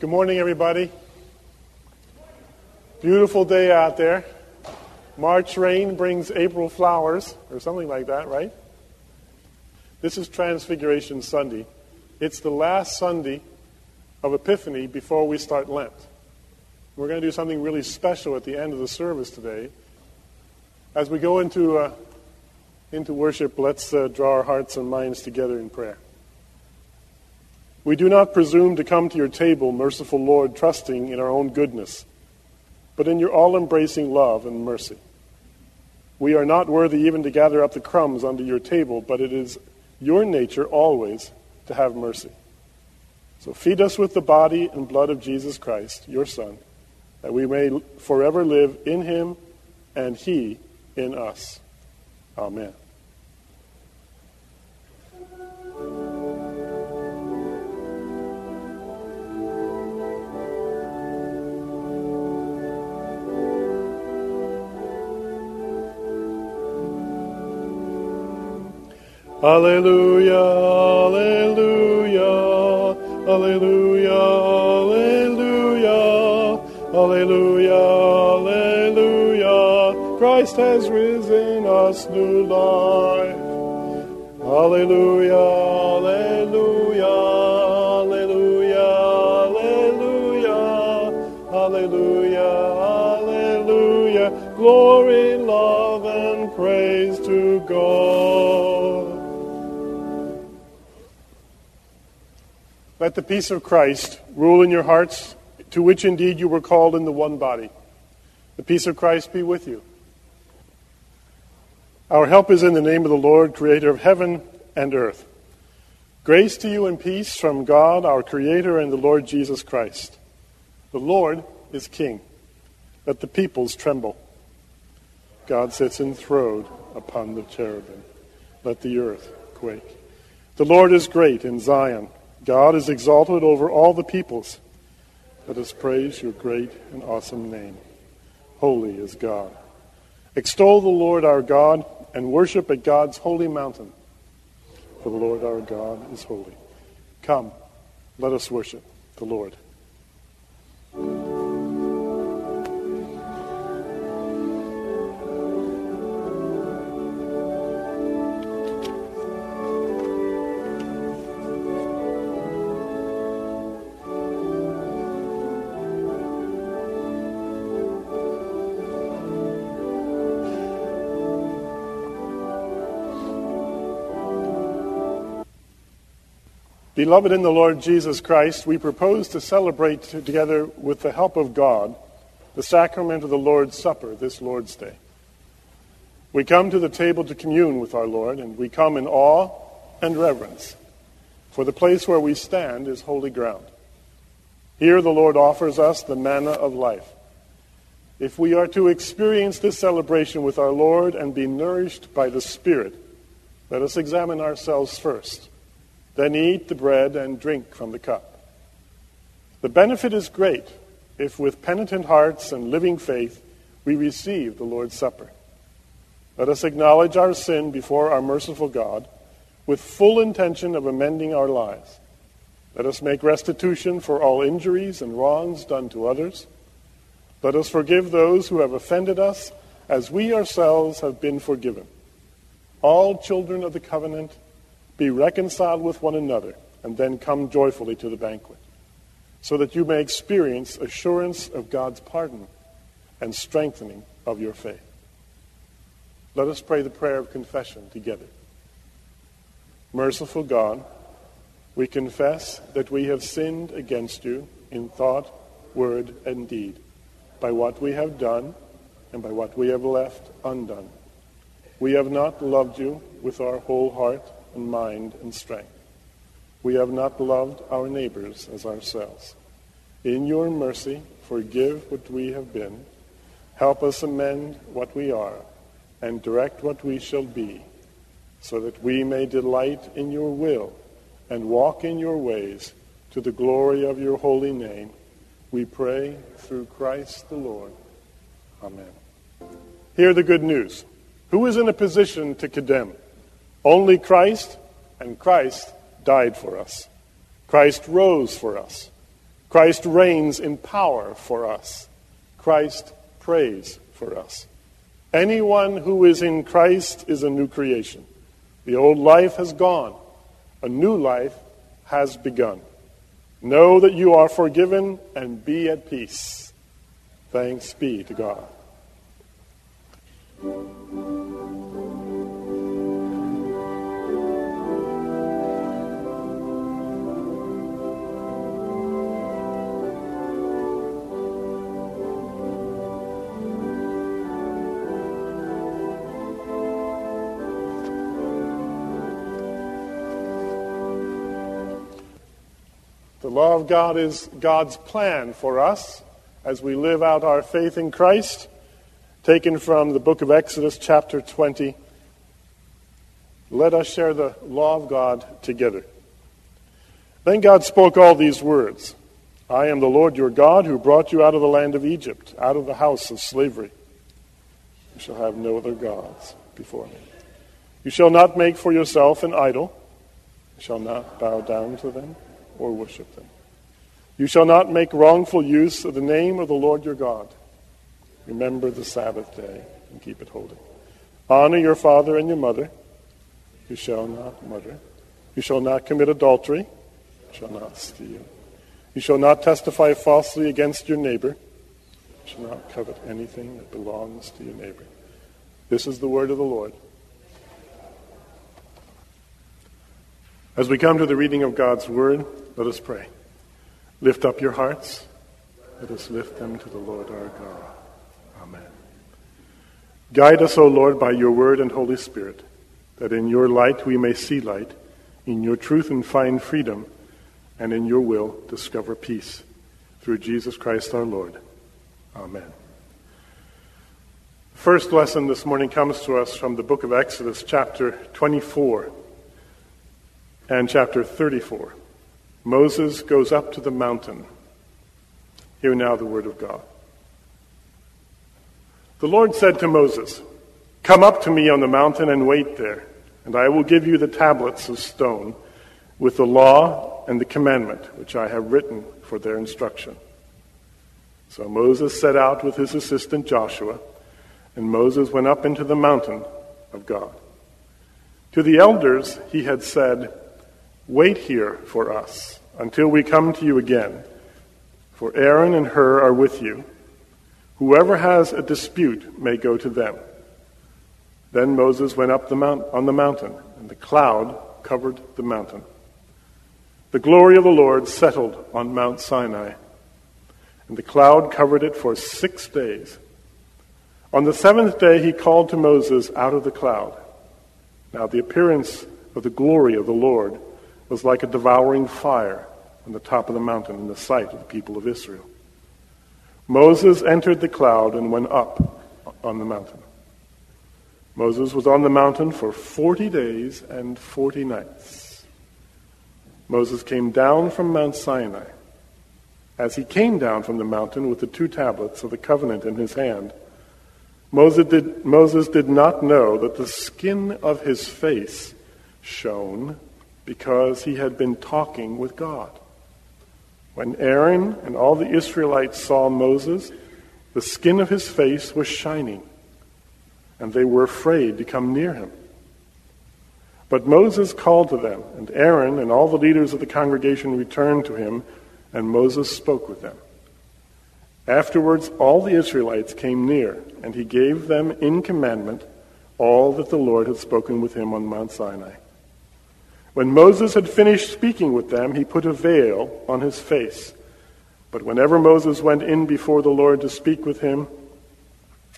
Good morning, everybody. Beautiful day out there. March rain brings April flowers, or something like that, right? This is Transfiguration Sunday. It's the last Sunday of Epiphany before we start Lent. We're going to do something really special at the end of the service today. As we go into, uh, into worship, let's uh, draw our hearts and minds together in prayer. We do not presume to come to your table, merciful Lord, trusting in our own goodness, but in your all embracing love and mercy. We are not worthy even to gather up the crumbs under your table, but it is your nature always to have mercy. So feed us with the body and blood of Jesus Christ, your Son, that we may forever live in him and he in us. Amen. Alleluia, Alleluia, Alleluia, Alleluia, Alleluia, Alleluia. Christ has risen us new life. Alleluia, Alleluia, Alleluia, Alleluia, Alleluia, Alleluia. Glory, love, and praise to God. Let the peace of Christ rule in your hearts, to which indeed you were called in the one body. The peace of Christ be with you. Our help is in the name of the Lord, creator of heaven and earth. Grace to you and peace from God, our Creator, and the Lord Jesus Christ. The Lord is King. Let the peoples tremble. God sits enthroned upon the cherubim. Let the earth quake. The Lord is great in Zion. God is exalted over all the peoples. Let us praise your great and awesome name. Holy is God. Extol the Lord our God and worship at God's holy mountain. For the Lord our God is holy. Come, let us worship the Lord. Beloved in the Lord Jesus Christ, we propose to celebrate together with the help of God the sacrament of the Lord's Supper this Lord's Day. We come to the table to commune with our Lord, and we come in awe and reverence, for the place where we stand is holy ground. Here the Lord offers us the manna of life. If we are to experience this celebration with our Lord and be nourished by the Spirit, let us examine ourselves first then eat the bread and drink from the cup. The benefit is great if, with penitent hearts and living faith, we receive the Lord's Supper. Let us acknowledge our sin before our merciful God with full intention of amending our lives. Let us make restitution for all injuries and wrongs done to others. Let us forgive those who have offended us as we ourselves have been forgiven. All children of the covenant be reconciled with one another, and then come joyfully to the banquet, so that you may experience assurance of God's pardon and strengthening of your faith. Let us pray the prayer of confession together. Merciful God, we confess that we have sinned against you in thought, word, and deed, by what we have done and by what we have left undone. We have not loved you with our whole heart and mind and strength. We have not loved our neighbors as ourselves. In your mercy, forgive what we have been. Help us amend what we are and direct what we shall be, so that we may delight in your will and walk in your ways to the glory of your holy name. We pray through Christ the Lord. Amen. Hear the good news. Who is in a position to condemn? Only Christ, and Christ died for us. Christ rose for us. Christ reigns in power for us. Christ prays for us. Anyone who is in Christ is a new creation. The old life has gone, a new life has begun. Know that you are forgiven and be at peace. Thanks be to God. The law of God is God's plan for us as we live out our faith in Christ, taken from the book of Exodus, chapter 20. Let us share the law of God together. Then God spoke all these words I am the Lord your God who brought you out of the land of Egypt, out of the house of slavery. You shall have no other gods before me. You shall not make for yourself an idol. You shall not bow down to them or worship them. You shall not make wrongful use of the name of the Lord your God. Remember the Sabbath day and keep it holy. Honor your father and your mother. You shall not murder. You shall not commit adultery. You shall not steal. You shall not testify falsely against your neighbor. You shall not covet anything that belongs to your neighbor. This is the word of the Lord. As we come to the reading of God's word, let us pray. Lift up your hearts. Let us lift them to the Lord our God. Amen. Guide us, O Lord, by your word and Holy Spirit, that in your light we may see light, in your truth and find freedom, and in your will discover peace. Through Jesus Christ our Lord. Amen. The First lesson this morning comes to us from the book of Exodus, chapter 24 and chapter 34. Moses goes up to the mountain. Hear now the word of God. The Lord said to Moses, Come up to me on the mountain and wait there, and I will give you the tablets of stone with the law and the commandment which I have written for their instruction. So Moses set out with his assistant Joshua, and Moses went up into the mountain of God. To the elders he had said, Wait here for us until we come to you again, for Aaron and Hur are with you. Whoever has a dispute may go to them. Then Moses went up the mount, on the mountain, and the cloud covered the mountain. The glory of the Lord settled on Mount Sinai, and the cloud covered it for six days. On the seventh day, he called to Moses out of the cloud. Now, the appearance of the glory of the Lord was like a devouring fire on the top of the mountain in the sight of the people of Israel. Moses entered the cloud and went up on the mountain. Moses was on the mountain for 40 days and 40 nights. Moses came down from Mount Sinai. As he came down from the mountain with the two tablets of the covenant in his hand, Moses did, Moses did not know that the skin of his face shone because he had been talking with God. When Aaron and all the Israelites saw Moses, the skin of his face was shining, and they were afraid to come near him. But Moses called to them, and Aaron and all the leaders of the congregation returned to him, and Moses spoke with them. Afterwards, all the Israelites came near, and he gave them in commandment all that the Lord had spoken with him on Mount Sinai. When Moses had finished speaking with them, he put a veil on his face. But whenever Moses went in before the Lord to speak with him,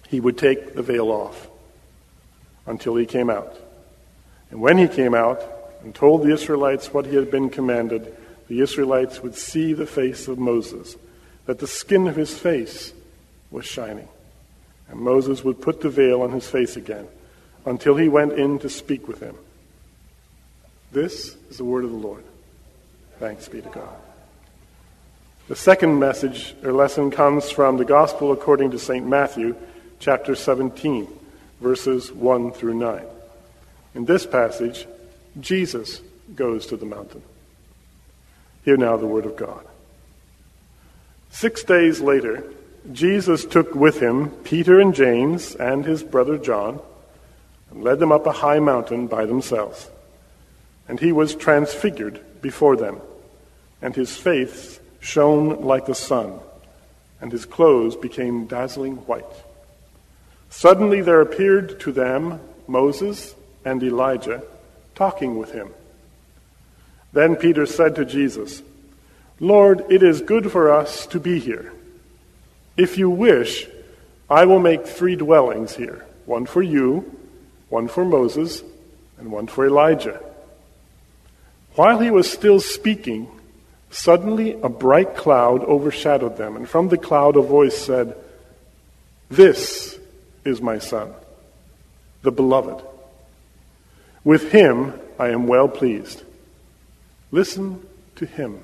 he would take the veil off until he came out. And when he came out and told the Israelites what he had been commanded, the Israelites would see the face of Moses, that the skin of his face was shining. And Moses would put the veil on his face again until he went in to speak with him. This is the word of the Lord. Thanks be to God. The second message or lesson comes from the Gospel according to St. Matthew, chapter 17, verses 1 through 9. In this passage, Jesus goes to the mountain. Hear now the word of God. Six days later, Jesus took with him Peter and James and his brother John and led them up a high mountain by themselves. And he was transfigured before them, and his face shone like the sun, and his clothes became dazzling white. Suddenly there appeared to them Moses and Elijah talking with him. Then Peter said to Jesus, Lord, it is good for us to be here. If you wish, I will make three dwellings here one for you, one for Moses, and one for Elijah. While he was still speaking, suddenly a bright cloud overshadowed them, and from the cloud a voice said, This is my son, the beloved. With him I am well pleased. Listen to him.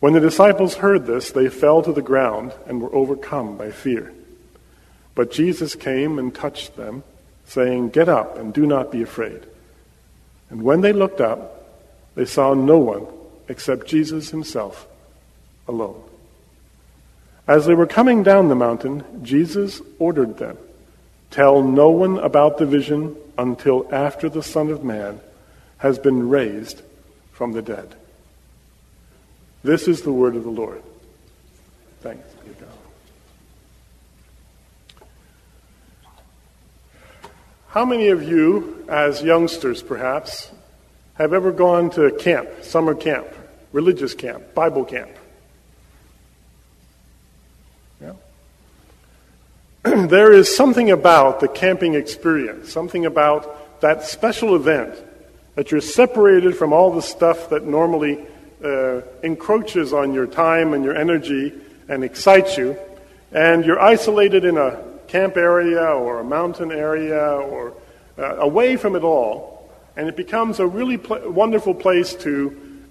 When the disciples heard this, they fell to the ground and were overcome by fear. But Jesus came and touched them, saying, Get up and do not be afraid. And when they looked up, they saw no one except Jesus himself alone. As they were coming down the mountain, Jesus ordered them, Tell no one about the vision until after the Son of Man has been raised from the dead. This is the word of the Lord. Thanks be to God. How many of you, as youngsters perhaps, have ever gone to camp, summer camp, religious camp, Bible camp? Yeah. there is something about the camping experience, something about that special event that you're separated from all the stuff that normally uh, encroaches on your time and your energy and excites you, and you're isolated in a camp area or a mountain area or uh, away from it all, and it becomes a really pl- wonderful place to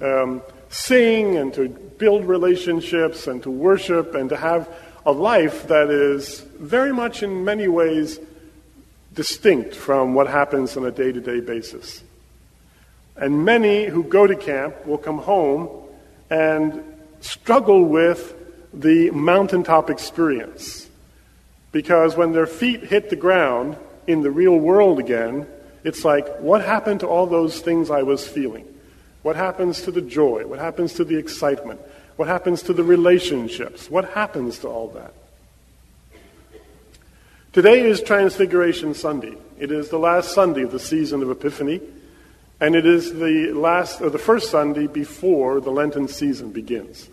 um, sing and to build relationships and to worship and to have a life that is very much in many ways distinct from what happens on a day to day basis. And many who go to camp will come home and struggle with the mountaintop experience. Because when their feet hit the ground in the real world again, it's like, what happened to all those things I was feeling? What happens to the joy? What happens to the excitement? What happens to the relationships? What happens to all that? Today is Transfiguration Sunday. It is the last Sunday of the season of Epiphany, and it is the last or the first Sunday before the Lenten season begins.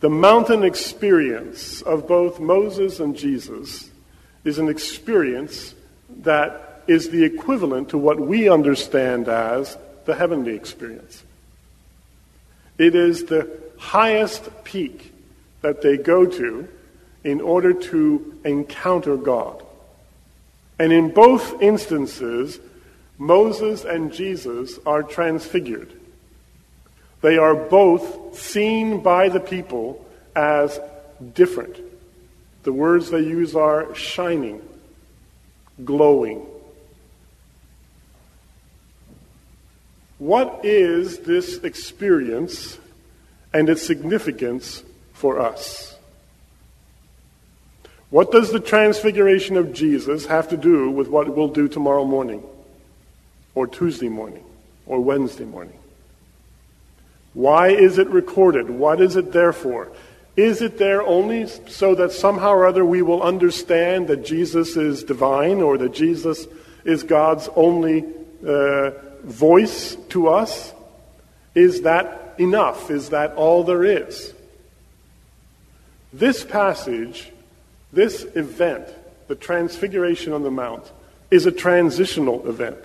The mountain experience of both Moses and Jesus is an experience that is the equivalent to what we understand as the heavenly experience. It is the highest peak that they go to in order to encounter God. And in both instances, Moses and Jesus are transfigured. They are both seen by the people as different. The words they use are shining, glowing. What is this experience and its significance for us? What does the transfiguration of Jesus have to do with what we'll do tomorrow morning, or Tuesday morning, or Wednesday morning? Why is it recorded? What is it there for? Is it there only so that somehow or other we will understand that Jesus is divine or that Jesus is God's only uh, voice to us? Is that enough? Is that all there is? This passage, this event, the Transfiguration on the Mount, is a transitional event.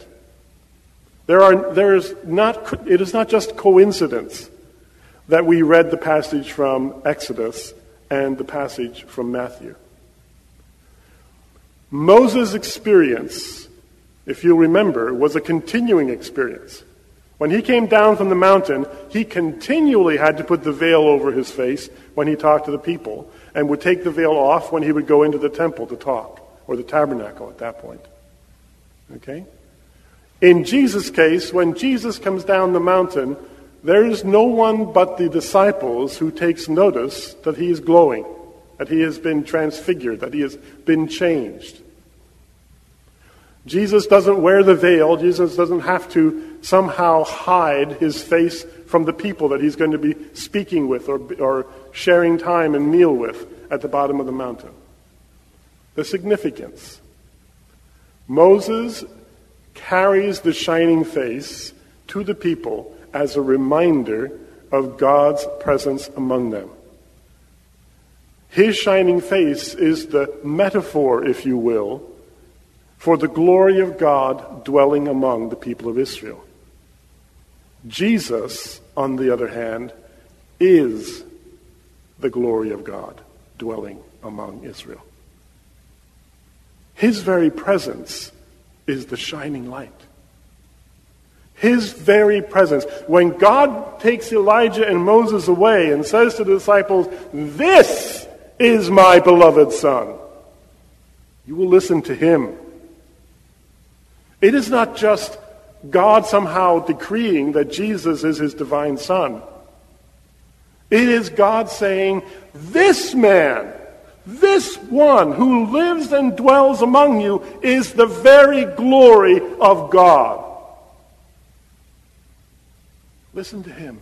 There are, there is not, it is not just coincidence that we read the passage from Exodus and the passage from Matthew. Moses' experience if you remember, was a continuing experience. When he came down from the mountain, he continually had to put the veil over his face when he talked to the people, and would take the veil off when he would go into the temple to talk, or the tabernacle at that point. Okay? In Jesus' case, when Jesus comes down the mountain, there is no one but the disciples who takes notice that he is glowing, that he has been transfigured, that he has been changed. Jesus doesn't wear the veil. Jesus doesn't have to somehow hide his face from the people that he's going to be speaking with or, or sharing time and meal with at the bottom of the mountain. The significance. Moses carries the shining face to the people as a reminder of God's presence among them. His shining face is the metaphor, if you will, for the glory of God dwelling among the people of Israel. Jesus, on the other hand, is the glory of God dwelling among Israel. His very presence is the shining light. His very presence. When God takes Elijah and Moses away and says to the disciples, This is my beloved Son, you will listen to him it is not just God somehow decreeing that Jesus is his divine son. It is God saying, This man, this one who lives and dwells among you, is the very glory of God. Listen to him.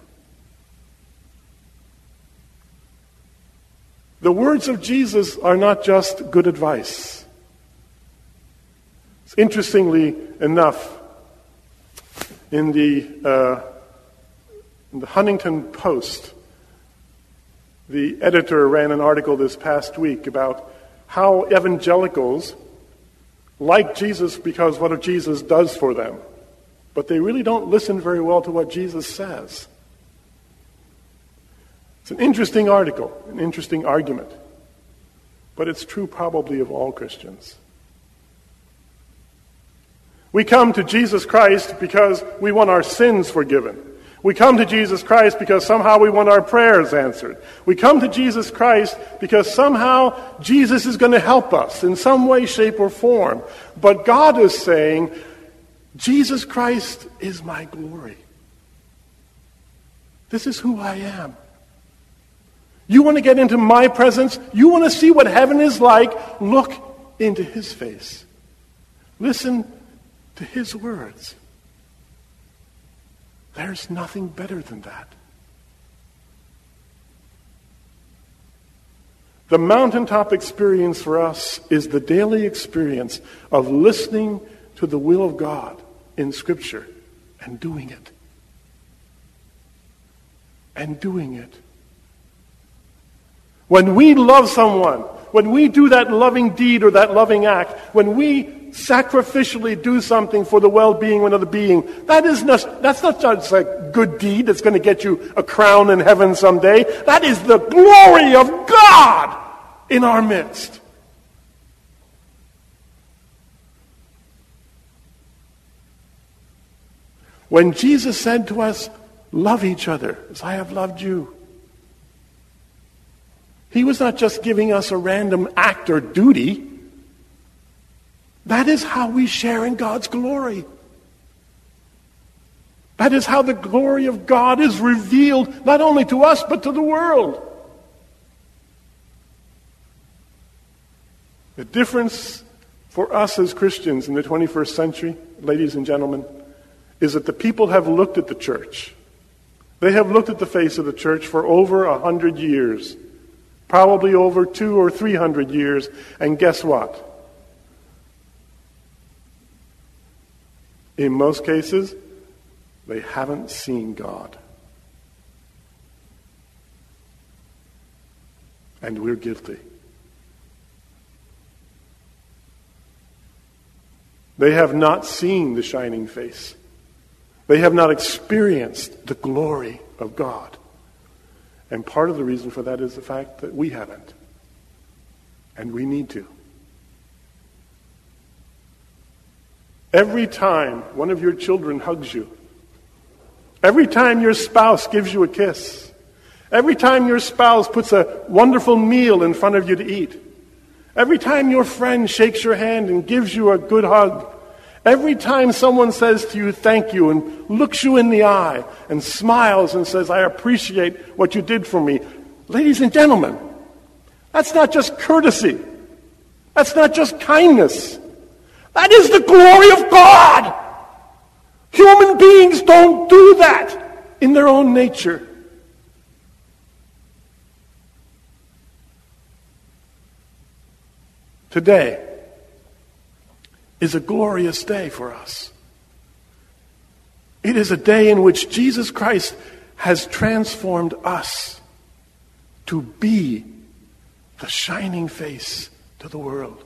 The words of Jesus are not just good advice. Interestingly enough, in the, uh, in the Huffington Post, the editor ran an article this past week about how evangelicals like Jesus because what Jesus does for them, but they really don't listen very well to what Jesus says. It's an interesting article, an interesting argument, but it's true probably of all Christians. We come to Jesus Christ because we want our sins forgiven. We come to Jesus Christ because somehow we want our prayers answered. We come to Jesus Christ because somehow Jesus is going to help us in some way, shape, or form. But God is saying, Jesus Christ is my glory. This is who I am. You want to get into my presence? You want to see what heaven is like? Look into his face. Listen to his words. There's nothing better than that. The mountaintop experience for us is the daily experience of listening to the will of God in Scripture and doing it. And doing it. When we love someone, when we do that loving deed or that loving act, when we sacrificially do something for the well-being of another being, that is not, that's not just a good deed that's going to get you a crown in heaven someday. That is the glory of God in our midst. When Jesus said to us, love each other as I have loved you, he was not just giving us a random act or duty. That is how we share in God's glory. That is how the glory of God is revealed not only to us, but to the world. The difference for us as Christians in the 21st century, ladies and gentlemen, is that the people have looked at the church. They have looked at the face of the church for over a hundred years, probably over two or three hundred years, and guess what? In most cases, they haven't seen God. And we're guilty. They have not seen the shining face. They have not experienced the glory of God. And part of the reason for that is the fact that we haven't. And we need to. Every time one of your children hugs you, every time your spouse gives you a kiss, every time your spouse puts a wonderful meal in front of you to eat, every time your friend shakes your hand and gives you a good hug, Every time someone says to you, thank you, and looks you in the eye and smiles and says, I appreciate what you did for me, ladies and gentlemen, that's not just courtesy. That's not just kindness. That is the glory of God. Human beings don't do that in their own nature. Today is a glorious day for us. It is a day in which Jesus Christ has transformed us to be the shining face to the world.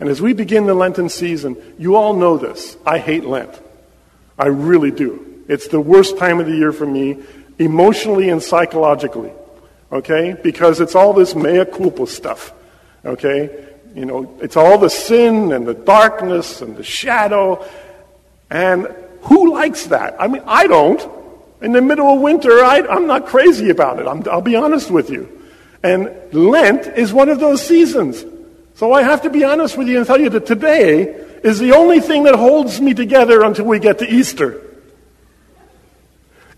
And as we begin the Lenten season, you all know this. I hate Lent. I really do. It's the worst time of the year for me, emotionally and psychologically. Okay? Because it's all this mea culpa stuff. Okay? You know, it's all the sin and the darkness and the shadow. And who likes that? I mean, I don't. In the middle of winter, I, am not crazy about it. i will be honest with you. And Lent is one of those seasons. So I have to be honest with you and tell you that today is the only thing that holds me together until we get to Easter.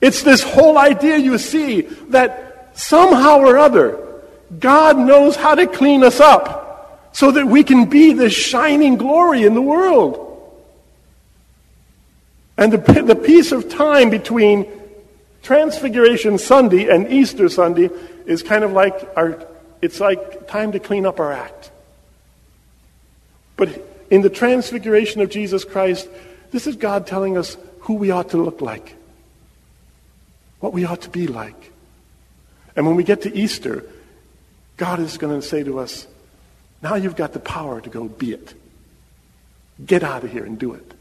It's this whole idea, you see, that somehow or other, God knows how to clean us up so that we can be this shining glory in the world. And the, the piece of time between Transfiguration Sunday and Easter Sunday is kind of like our, it's like time to clean up our act. But in the transfiguration of Jesus Christ, this is God telling us who we ought to look like, what we ought to be like. And when we get to Easter, God is going to say to us, now you've got the power to go be it. Get out of here and do it.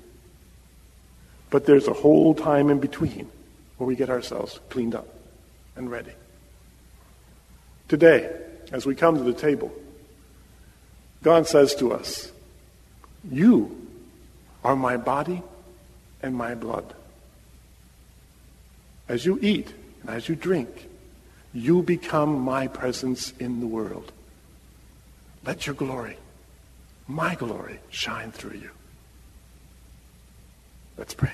But there's a whole time in between where we get ourselves cleaned up and ready. Today, as we come to the table, God says to us, you are my body and my blood. As you eat and as you drink, you become my presence in the world. Let your glory, my glory, shine through you. Let's pray.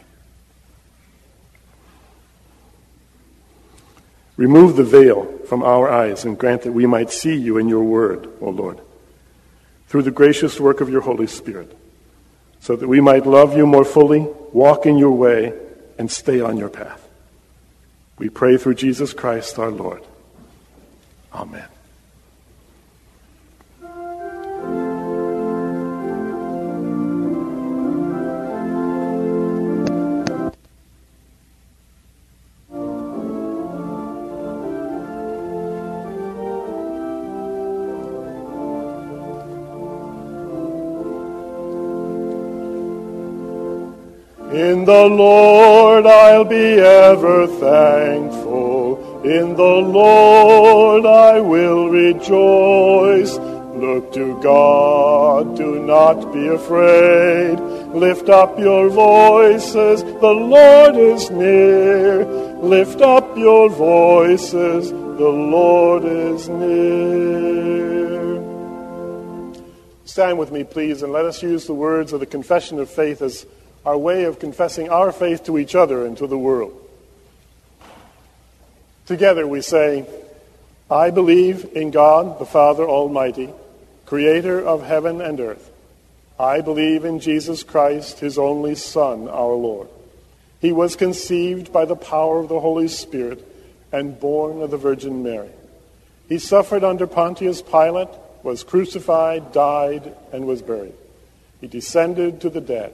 Remove the veil from our eyes and grant that we might see you in your word, O Lord through the gracious work of your Holy Spirit, so that we might love you more fully, walk in your way, and stay on your path. We pray through Jesus Christ our Lord. Amen. In the Lord I'll be ever thankful. In the Lord I will rejoice. Look to God, do not be afraid. Lift up your voices, the Lord is near. Lift up your voices, the Lord is near. Stand with me, please, and let us use the words of the Confession of Faith as our way of confessing our faith to each other and to the world. Together we say, I believe in God, the Father Almighty, creator of heaven and earth. I believe in Jesus Christ, his only Son, our Lord. He was conceived by the power of the Holy Spirit and born of the Virgin Mary. He suffered under Pontius Pilate, was crucified, died, and was buried. He descended to the dead.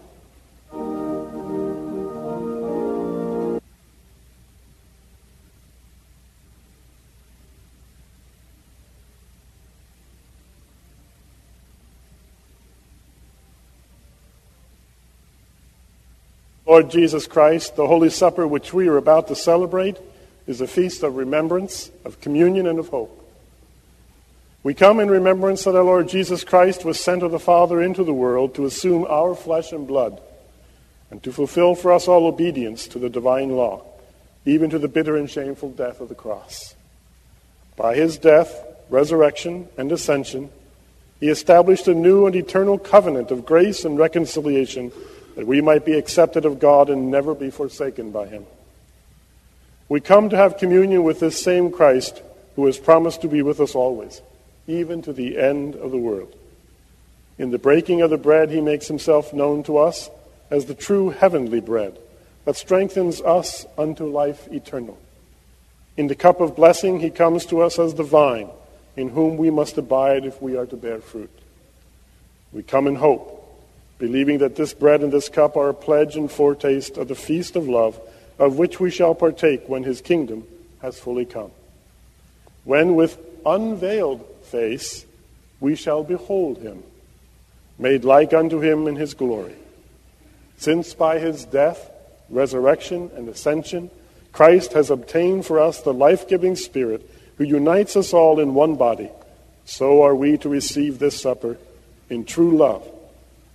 Lord Jesus Christ, the Holy Supper which we are about to celebrate is a feast of remembrance, of communion, and of hope. We come in remembrance that our Lord Jesus Christ was sent of the Father into the world to assume our flesh and blood and to fulfill for us all obedience to the divine law, even to the bitter and shameful death of the cross. By his death, resurrection, and ascension, he established a new and eternal covenant of grace and reconciliation that we might be accepted of God and never be forsaken by him. We come to have communion with this same Christ who has promised to be with us always even to the end of the world. In the breaking of the bread, he makes himself known to us as the true heavenly bread that strengthens us unto life eternal. In the cup of blessing, he comes to us as the vine, in whom we must abide if we are to bear fruit. We come in hope, believing that this bread and this cup are a pledge and foretaste of the feast of love, of which we shall partake when his kingdom has fully come. When with unveiled face, we shall behold him, made like unto him in his glory. Since by his death, resurrection, and ascension, Christ has obtained for us the life giving Spirit who unites us all in one body, so are we to receive this supper in true love,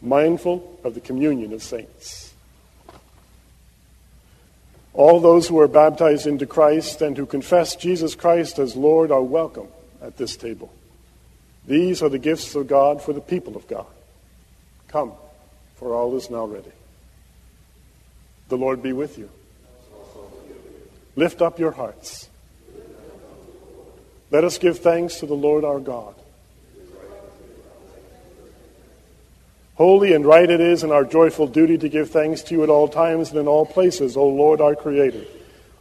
mindful of the communion of saints. All those who are baptized into Christ and who confess Jesus Christ as Lord are welcome at this table. These are the gifts of God for the people of God. Come, for all is now ready. The Lord be with you. Lift up your hearts. Let us give thanks to the Lord our God. Holy and right it is and our joyful duty to give thanks to you at all times and in all places, O Lord our Creator,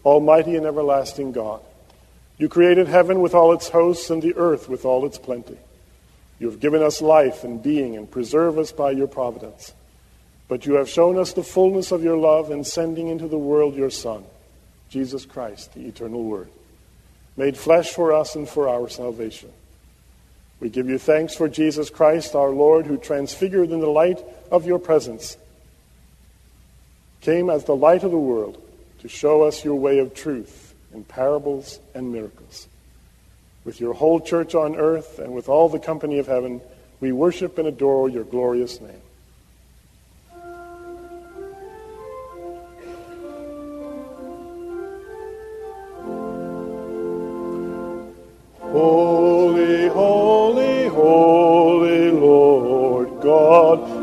Almighty and everlasting God. You created heaven with all its hosts and the earth with all its plenty. You have given us life and being and preserve us by your providence. But you have shown us the fullness of your love in sending into the world your Son, Jesus Christ, the eternal Word, made flesh for us and for our salvation. We give you thanks for Jesus Christ, our Lord, who transfigured in the light of your presence, came as the light of the world to show us your way of truth in parables and miracles. With your whole church on earth and with all the company of heaven, we worship and adore your glorious name. Holy, holy,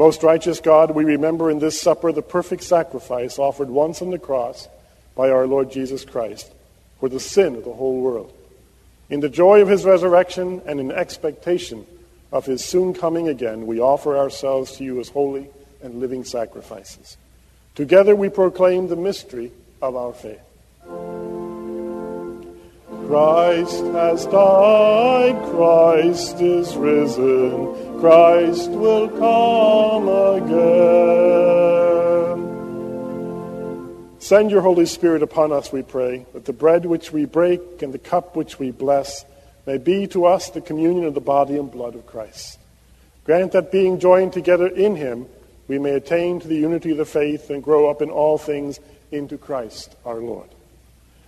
Most righteous God, we remember in this supper the perfect sacrifice offered once on the cross by our Lord Jesus Christ for the sin of the whole world. In the joy of his resurrection and in expectation of his soon coming again, we offer ourselves to you as holy and living sacrifices. Together we proclaim the mystery of our faith. Christ has died, Christ is risen, Christ will come again. Send your Holy Spirit upon us, we pray, that the bread which we break and the cup which we bless may be to us the communion of the body and blood of Christ. Grant that being joined together in him, we may attain to the unity of the faith and grow up in all things into Christ our Lord.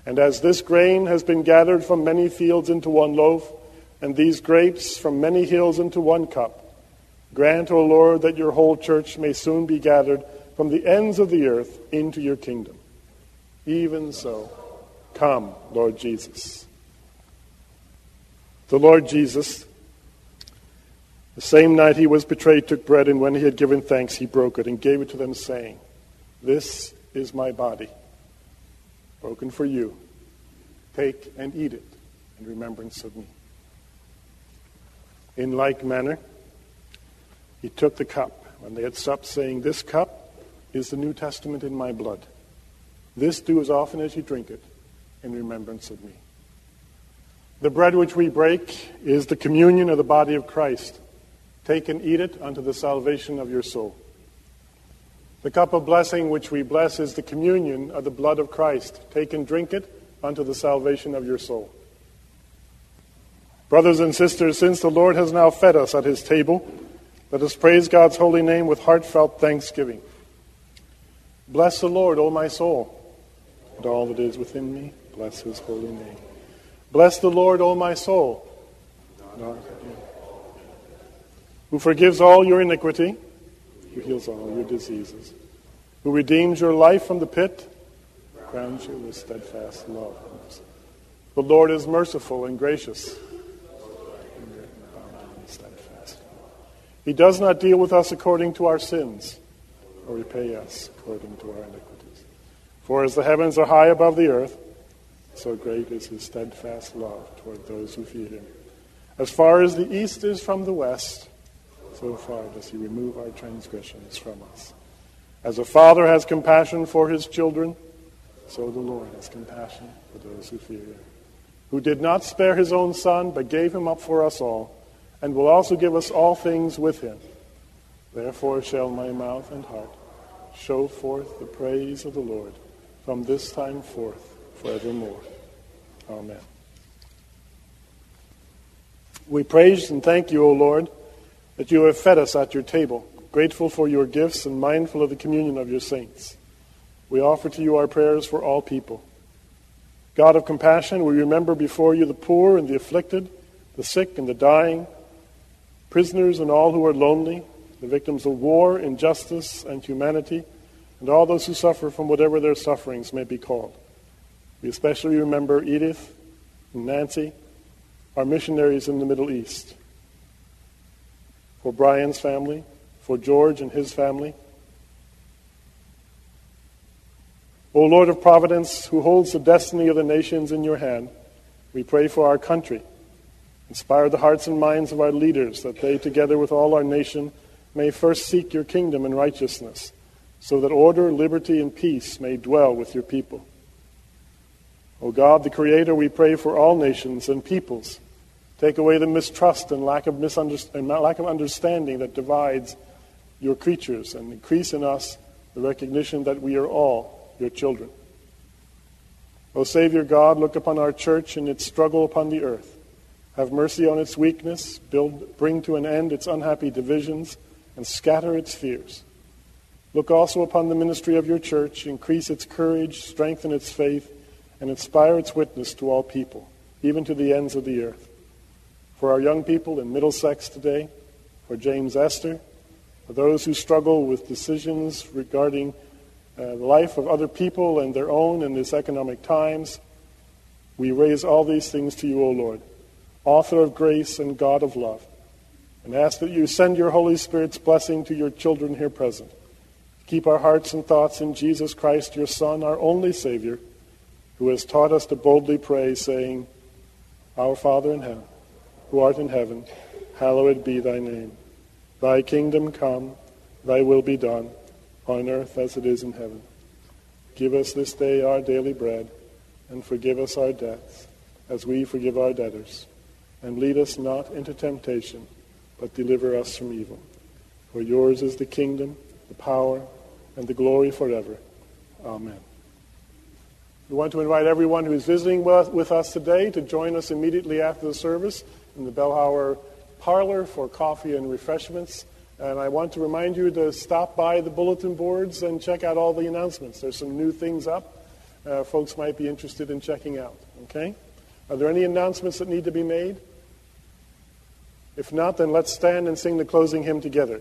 And as this grain has been gathered from many fields into one loaf, and these grapes from many hills into one cup, grant, O Lord, that your whole church may soon be gathered from the ends of the earth into your kingdom. Even so, come, Lord Jesus. The Lord Jesus, the same night he was betrayed, took bread, and when he had given thanks, he broke it and gave it to them, saying, This is my body, broken for you. Take and eat it in remembrance of me. In like manner, he took the cup. When they had supped, saying, This cup is the New Testament in my blood. This do as often as you drink it in remembrance of me. The bread which we break is the communion of the body of Christ. Take and eat it unto the salvation of your soul. The cup of blessing which we bless is the communion of the blood of Christ. Take and drink it unto the salvation of your soul. Brothers and sisters, since the Lord has now fed us at his table, let us praise God's holy name with heartfelt thanksgiving. Bless the Lord, O my soul, and all that is within me. Bless his holy name. Bless the Lord, O my soul, who forgives all your iniquity, who heals all your diseases, who redeems your life from the pit, crowns you with steadfast love. The Lord is merciful and gracious. He does not deal with us according to our sins, or repay us according to our iniquities. For as the heavens are high above the earth, so great is his steadfast love toward those who fear him. As far as the east is from the west, so far does he remove our transgressions from us. As a father has compassion for his children, so the Lord has compassion for those who fear him. Who did not spare his own son, but gave him up for us all, and will also give us all things with him. Therefore shall my mouth and heart show forth the praise of the Lord from this time forth forevermore. Amen. We praise and thank you, O Lord, that you have fed us at your table, grateful for your gifts and mindful of the communion of your saints. We offer to you our prayers for all people. God of compassion, we remember before you the poor and the afflicted, the sick and the dying, prisoners and all who are lonely, the victims of war, injustice, and humanity, and all those who suffer from whatever their sufferings may be called. We especially remember Edith and Nancy, our missionaries in the Middle East, for Brian's family, for George and his family. O Lord of Providence, who holds the destiny of the nations in your hand, we pray for our country. Inspire the hearts and minds of our leaders that they, together with all our nation, may first seek your kingdom and righteousness, so that order, liberty, and peace may dwell with your people. O God, the Creator, we pray for all nations and peoples. Take away the mistrust and lack of, and lack of understanding that divides your creatures and increase in us the recognition that we are all your children. O Savior God, look upon our church and its struggle upon the earth. Have mercy on its weakness, build, bring to an end its unhappy divisions, and scatter its fears. Look also upon the ministry of your church, increase its courage, strengthen its faith, and inspire its witness to all people, even to the ends of the earth. For our young people in Middlesex today, for James Esther, for those who struggle with decisions regarding uh, the life of other people and their own in these economic times, we raise all these things to you, O Lord, author of grace and God of love, and ask that you send your Holy Spirit's blessing to your children here present. Keep our hearts and thoughts in Jesus Christ, your Son, our only Savior who has taught us to boldly pray, saying, Our Father in heaven, who art in heaven, hallowed be thy name. Thy kingdom come, thy will be done, on earth as it is in heaven. Give us this day our daily bread, and forgive us our debts, as we forgive our debtors. And lead us not into temptation, but deliver us from evil. For yours is the kingdom, the power, and the glory forever. Amen. We want to invite everyone who is visiting with us today to join us immediately after the service in the Bellhauer parlor for coffee and refreshments. And I want to remind you to stop by the bulletin boards and check out all the announcements. There's some new things up uh, folks might be interested in checking out. Okay? Are there any announcements that need to be made? If not, then let's stand and sing the closing hymn together.